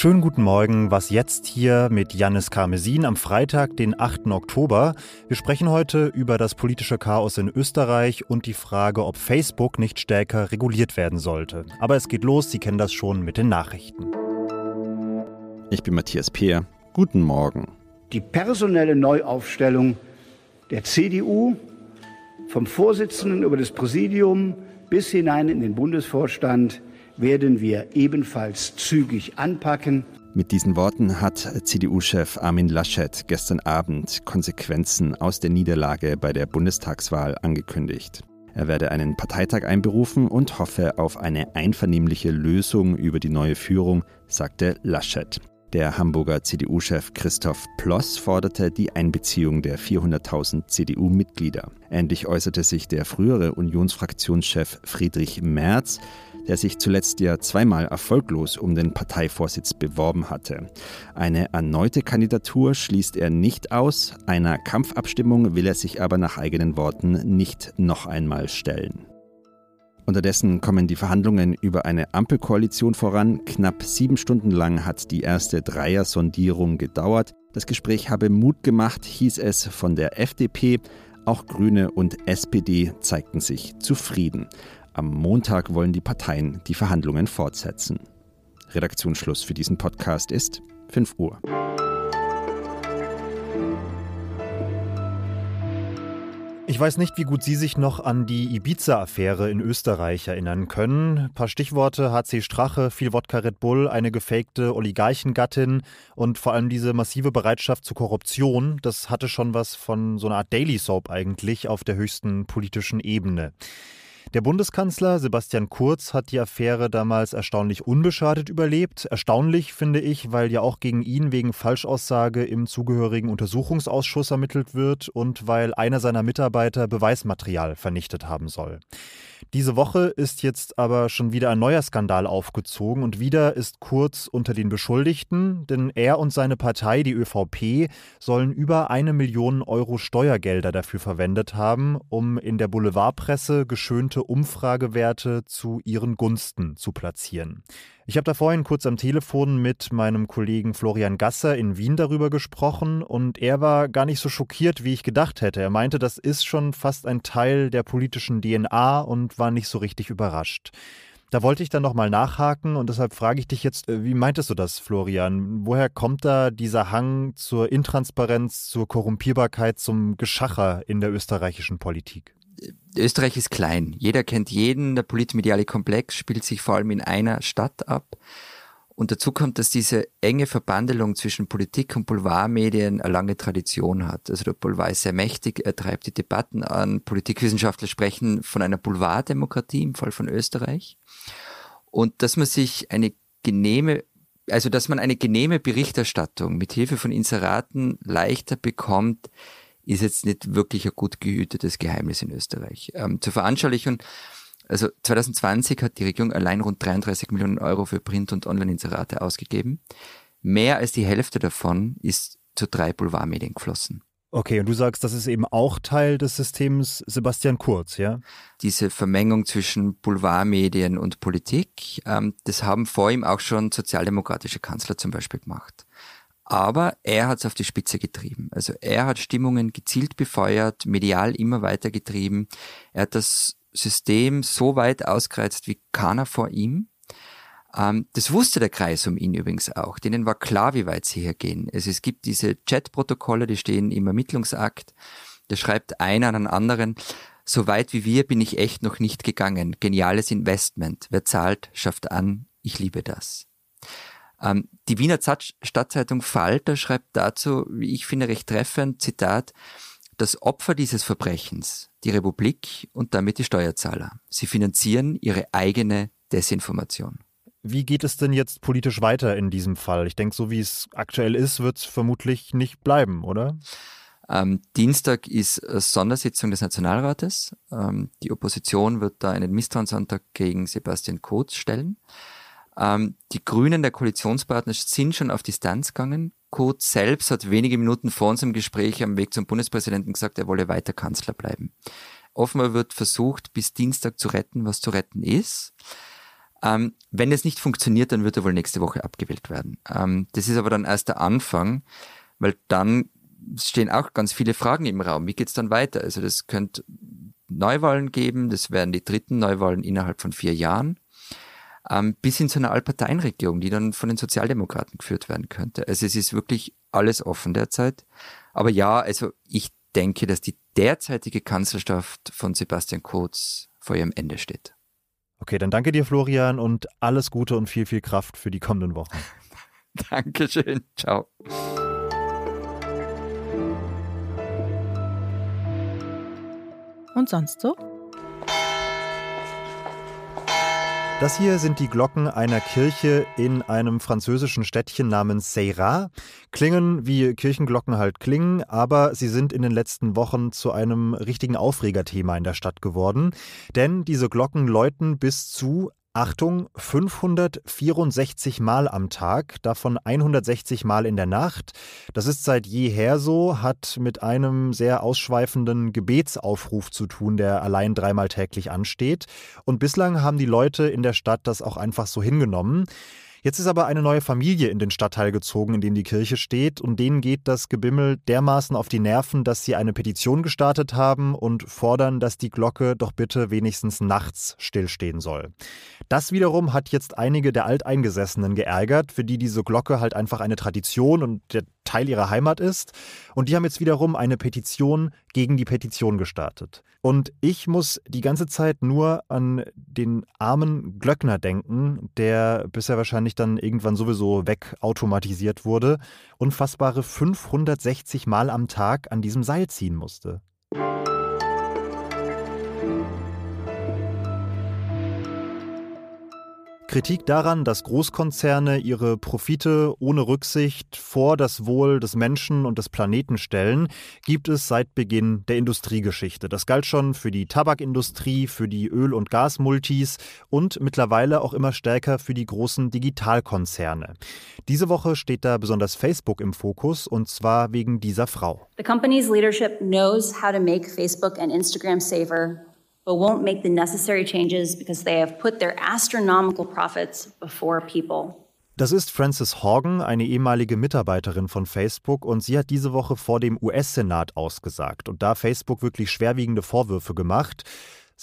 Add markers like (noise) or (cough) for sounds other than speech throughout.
Schönen guten Morgen, was jetzt hier mit Janis Karmesin am Freitag, den 8. Oktober. Wir sprechen heute über das politische Chaos in Österreich und die Frage, ob Facebook nicht stärker reguliert werden sollte. Aber es geht los, Sie kennen das schon mit den Nachrichten. Ich bin Matthias Peer. Guten Morgen. Die personelle Neuaufstellung der CDU vom Vorsitzenden über das Präsidium bis hinein in den Bundesvorstand werden wir ebenfalls zügig anpacken. Mit diesen Worten hat CDU-Chef Armin Laschet gestern Abend Konsequenzen aus der Niederlage bei der Bundestagswahl angekündigt. Er werde einen Parteitag einberufen und hoffe auf eine einvernehmliche Lösung über die neue Führung, sagte Laschet. Der Hamburger CDU-Chef Christoph Ploss forderte die Einbeziehung der 400.000 CDU-Mitglieder. Ähnlich äußerte sich der frühere Unionsfraktionschef Friedrich Merz, der sich zuletzt ja zweimal erfolglos um den Parteivorsitz beworben hatte. Eine erneute Kandidatur schließt er nicht aus, einer Kampfabstimmung will er sich aber nach eigenen Worten nicht noch einmal stellen. Unterdessen kommen die Verhandlungen über eine Ampelkoalition voran. Knapp sieben Stunden lang hat die erste Dreier-Sondierung gedauert. Das Gespräch habe Mut gemacht, hieß es von der FDP. Auch Grüne und SPD zeigten sich zufrieden. Am Montag wollen die Parteien die Verhandlungen fortsetzen. Redaktionsschluss für diesen Podcast ist 5 Uhr. Ich weiß nicht, wie gut Sie sich noch an die Ibiza-Affäre in Österreich erinnern können. Ein paar Stichworte: HC Strache, viel Wodka Red Bull, eine gefakte Oligarchengattin und vor allem diese massive Bereitschaft zur Korruption. Das hatte schon was von so einer Art Daily Soap eigentlich auf der höchsten politischen Ebene. Der Bundeskanzler Sebastian Kurz hat die Affäre damals erstaunlich unbeschadet überlebt. Erstaunlich finde ich, weil ja auch gegen ihn wegen Falschaussage im zugehörigen Untersuchungsausschuss ermittelt wird und weil einer seiner Mitarbeiter Beweismaterial vernichtet haben soll. Diese Woche ist jetzt aber schon wieder ein neuer Skandal aufgezogen und wieder ist Kurz unter den Beschuldigten, denn er und seine Partei, die ÖVP, sollen über eine Million Euro Steuergelder dafür verwendet haben, um in der Boulevardpresse geschönte Umfragewerte zu ihren Gunsten zu platzieren. Ich habe da vorhin kurz am Telefon mit meinem Kollegen Florian Gasser in Wien darüber gesprochen und er war gar nicht so schockiert, wie ich gedacht hätte. Er meinte, das ist schon fast ein Teil der politischen DNA und war nicht so richtig überrascht. Da wollte ich dann nochmal nachhaken und deshalb frage ich dich jetzt, äh, wie meintest du das, Florian? Woher kommt da dieser Hang zur Intransparenz, zur Korrumpierbarkeit, zum Geschacher in der österreichischen Politik? Österreich ist klein. Jeder kennt jeden. Der politmediale Komplex spielt sich vor allem in einer Stadt ab. Und dazu kommt, dass diese enge Verbandelung zwischen Politik und Boulevardmedien eine lange Tradition hat. Also der Boulevard ist sehr mächtig, er treibt die Debatten an. Politikwissenschaftler sprechen von einer Boulevarddemokratie im Fall von Österreich. Und dass man sich eine genehme, also dass man eine genehme Berichterstattung mit Hilfe von Inseraten leichter bekommt, ist jetzt nicht wirklich ein gut gehütetes Geheimnis in Österreich. Ähm, zur Veranschaulichung, also 2020 hat die Regierung allein rund 33 Millionen Euro für Print- und Online-Inserate ausgegeben. Mehr als die Hälfte davon ist zu drei Boulevardmedien geflossen. Okay, und du sagst, das ist eben auch Teil des Systems Sebastian Kurz, ja? Diese Vermengung zwischen Boulevardmedien und Politik, ähm, das haben vor ihm auch schon sozialdemokratische Kanzler zum Beispiel gemacht. Aber er hat es auf die Spitze getrieben. Also er hat Stimmungen gezielt befeuert, medial immer weiter getrieben. Er hat das System so weit ausgereizt wie keiner vor ihm. Ähm, das wusste der Kreis um ihn übrigens auch. Denen war klar, wie weit sie hier gehen. Also es gibt diese Chatprotokolle, die stehen im Ermittlungsakt. Da schreibt einer an einen anderen, so weit wie wir bin ich echt noch nicht gegangen. Geniales Investment. Wer zahlt, schafft an. Ich liebe das. Ähm, die Wiener Stadtzeitung Falter schreibt dazu, wie ich finde, recht treffend, Zitat, das Opfer dieses Verbrechens, die Republik und damit die Steuerzahler. Sie finanzieren ihre eigene Desinformation. Wie geht es denn jetzt politisch weiter in diesem Fall? Ich denke, so wie es aktuell ist, wird es vermutlich nicht bleiben, oder? Am Dienstag ist Sondersitzung des Nationalrates. Ähm, die Opposition wird da einen Misstrauensantrag gegen Sebastian Kurz stellen. Ähm, die Grünen der Koalitionspartner sind schon auf Distanz gegangen. Kurz selbst hat wenige Minuten vor unserem Gespräch am Weg zum Bundespräsidenten gesagt, er wolle weiter Kanzler bleiben. Offenbar wird versucht, bis Dienstag zu retten, was zu retten ist. Ähm, wenn es nicht funktioniert, dann wird er wohl nächste Woche abgewählt werden. Ähm, das ist aber dann erst der Anfang, weil dann stehen auch ganz viele Fragen im Raum. Wie geht's dann weiter? Also das könnte Neuwahlen geben, das wären die dritten Neuwahlen innerhalb von vier Jahren, ähm, bis hin zu einer Allparteienregierung, die dann von den Sozialdemokraten geführt werden könnte. Also es ist wirklich alles offen derzeit. Aber ja, also ich denke, dass die derzeitige Kanzlerschaft von Sebastian Kurz vor ihrem Ende steht. Okay, dann danke dir, Florian, und alles Gute und viel, viel Kraft für die kommenden Wochen. (laughs) Dankeschön. Ciao. Und sonst so? Das hier sind die Glocken einer Kirche in einem französischen Städtchen namens Seyrat. Klingen wie Kirchenglocken halt klingen, aber sie sind in den letzten Wochen zu einem richtigen Aufregerthema in der Stadt geworden. Denn diese Glocken läuten bis zu Achtung, 564 Mal am Tag, davon 160 Mal in der Nacht. Das ist seit jeher so, hat mit einem sehr ausschweifenden Gebetsaufruf zu tun, der allein dreimal täglich ansteht. Und bislang haben die Leute in der Stadt das auch einfach so hingenommen. Jetzt ist aber eine neue Familie in den Stadtteil gezogen, in dem die Kirche steht, und denen geht das Gebimmel dermaßen auf die Nerven, dass sie eine Petition gestartet haben und fordern, dass die Glocke doch bitte wenigstens nachts stillstehen soll. Das wiederum hat jetzt einige der Alteingesessenen geärgert, für die diese Glocke halt einfach eine Tradition und der Teil ihrer Heimat ist. Und die haben jetzt wiederum eine Petition gegen die Petition gestartet. Und ich muss die ganze Zeit nur an den armen Glöckner denken, der bisher wahrscheinlich dann irgendwann sowieso wegautomatisiert wurde, unfassbare 560 Mal am Tag an diesem Seil ziehen musste. Kritik daran, dass Großkonzerne ihre Profite ohne Rücksicht vor das Wohl des Menschen und des Planeten stellen, gibt es seit Beginn der Industriegeschichte. Das galt schon für die Tabakindustrie, für die Öl- und Gasmultis und mittlerweile auch immer stärker für die großen Digitalkonzerne. Diese Woche steht da besonders Facebook im Fokus und zwar wegen dieser Frau. The company's leadership knows how to make Facebook and Instagram safer but won't make the necessary changes because they have put their astronomical profits before people. Das ist Frances Horgan, eine ehemalige Mitarbeiterin von Facebook, und sie hat diese Woche vor dem US-Senat ausgesagt und da Facebook wirklich schwerwiegende Vorwürfe gemacht.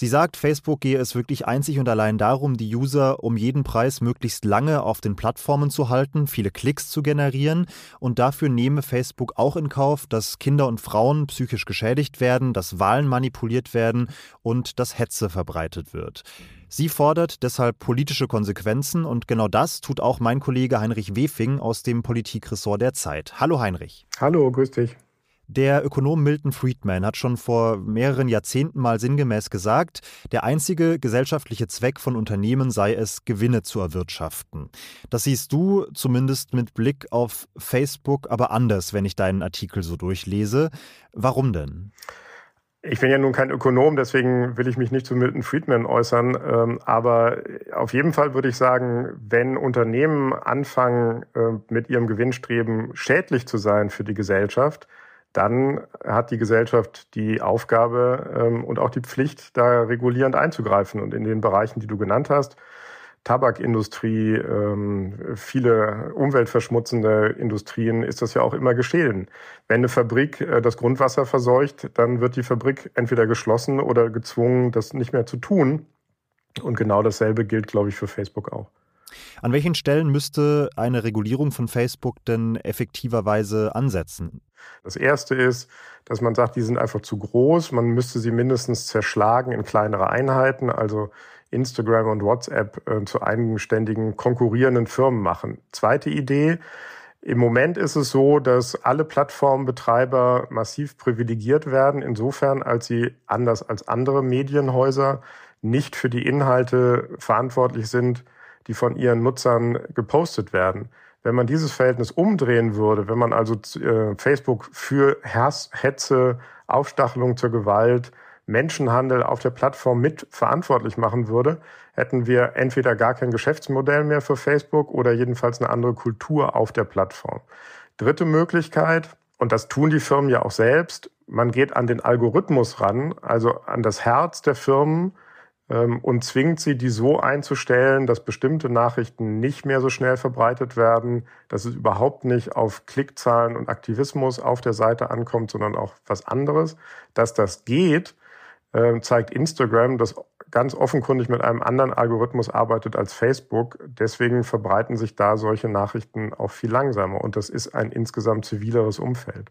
Sie sagt, Facebook gehe es wirklich einzig und allein darum, die User um jeden Preis möglichst lange auf den Plattformen zu halten, viele Klicks zu generieren und dafür nehme Facebook auch in Kauf, dass Kinder und Frauen psychisch geschädigt werden, dass Wahlen manipuliert werden und dass Hetze verbreitet wird. Sie fordert deshalb politische Konsequenzen und genau das tut auch mein Kollege Heinrich Wefing aus dem Politikressort der Zeit. Hallo Heinrich. Hallo, grüß dich. Der Ökonom Milton Friedman hat schon vor mehreren Jahrzehnten mal sinngemäß gesagt, der einzige gesellschaftliche Zweck von Unternehmen sei es, Gewinne zu erwirtschaften. Das siehst du zumindest mit Blick auf Facebook aber anders, wenn ich deinen Artikel so durchlese. Warum denn? Ich bin ja nun kein Ökonom, deswegen will ich mich nicht zu Milton Friedman äußern. Ähm, aber auf jeden Fall würde ich sagen, wenn Unternehmen anfangen, äh, mit ihrem Gewinnstreben schädlich zu sein für die Gesellschaft, dann hat die Gesellschaft die Aufgabe ähm, und auch die Pflicht, da regulierend einzugreifen. Und in den Bereichen, die du genannt hast, Tabakindustrie, ähm, viele umweltverschmutzende Industrien, ist das ja auch immer geschehen. Wenn eine Fabrik äh, das Grundwasser verseucht, dann wird die Fabrik entweder geschlossen oder gezwungen, das nicht mehr zu tun. Und genau dasselbe gilt, glaube ich, für Facebook auch. An welchen Stellen müsste eine Regulierung von Facebook denn effektiverweise ansetzen? Das erste ist, dass man sagt, die sind einfach zu groß. Man müsste sie mindestens zerschlagen in kleinere Einheiten, also Instagram und WhatsApp äh, zu eigenständigen konkurrierenden Firmen machen. Zweite Idee. Im Moment ist es so, dass alle Plattformbetreiber massiv privilegiert werden, insofern als sie anders als andere Medienhäuser nicht für die Inhalte verantwortlich sind, die von ihren Nutzern gepostet werden. Wenn man dieses Verhältnis umdrehen würde, wenn man also äh, Facebook für Hass, Hetze, Aufstachelung zur Gewalt, Menschenhandel auf der Plattform mit verantwortlich machen würde, hätten wir entweder gar kein Geschäftsmodell mehr für Facebook oder jedenfalls eine andere Kultur auf der Plattform. Dritte Möglichkeit, und das tun die Firmen ja auch selbst, man geht an den Algorithmus ran, also an das Herz der Firmen, und zwingt sie, die so einzustellen, dass bestimmte Nachrichten nicht mehr so schnell verbreitet werden, dass es überhaupt nicht auf Klickzahlen und Aktivismus auf der Seite ankommt, sondern auch was anderes. Dass das geht, ähm, zeigt Instagram, das ganz offenkundig mit einem anderen Algorithmus arbeitet als Facebook. Deswegen verbreiten sich da solche Nachrichten auch viel langsamer. Und das ist ein insgesamt zivileres Umfeld.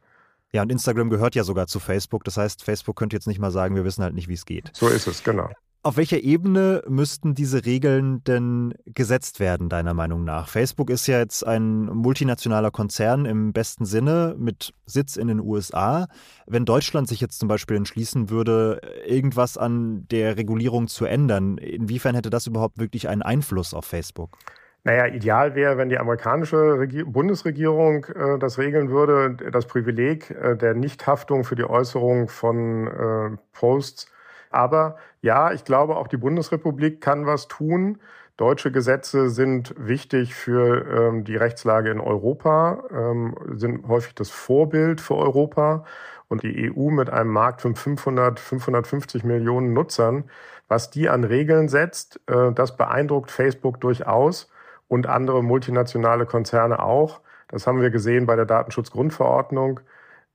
Ja, und Instagram gehört ja sogar zu Facebook. Das heißt, Facebook könnte jetzt nicht mal sagen, wir wissen halt nicht, wie es geht. So ist es, genau. Auf welcher Ebene müssten diese Regeln denn gesetzt werden, deiner Meinung nach? Facebook ist ja jetzt ein multinationaler Konzern im besten Sinne mit Sitz in den USA. Wenn Deutschland sich jetzt zum Beispiel entschließen würde, irgendwas an der Regulierung zu ändern, inwiefern hätte das überhaupt wirklich einen Einfluss auf Facebook? Naja, ideal wäre, wenn die amerikanische Regier Bundesregierung äh, das regeln würde, das Privileg äh, der Nichthaftung für die Äußerung von äh, Posts aber ja, ich glaube, auch die Bundesrepublik kann was tun. Deutsche Gesetze sind wichtig für ähm, die Rechtslage in Europa, ähm, sind häufig das Vorbild für Europa. Und die EU mit einem Markt von 500, 550 Millionen Nutzern, was die an Regeln setzt, äh, das beeindruckt Facebook durchaus und andere multinationale Konzerne auch. Das haben wir gesehen bei der Datenschutzgrundverordnung.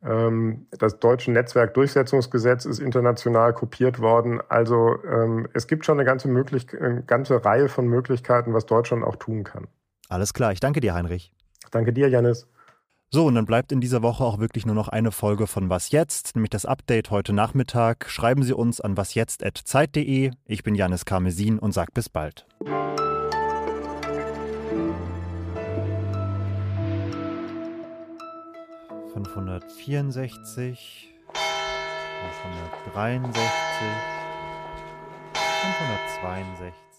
Ähm, das deutsche Netzwerkdurchsetzungsgesetz ist international kopiert worden. Also ähm, es gibt schon eine ganze, möglich eine ganze Reihe von Möglichkeiten, was Deutschland auch tun kann. Alles klar, ich danke dir, Heinrich. Danke dir, Janis. So, und dann bleibt in dieser Woche auch wirklich nur noch eine Folge von Was jetzt, nämlich das Update heute Nachmittag. Schreiben Sie uns an wasjetzt.zeit.de. Ich bin Janis Karmesin und sag bis bald. 564, 563, 562.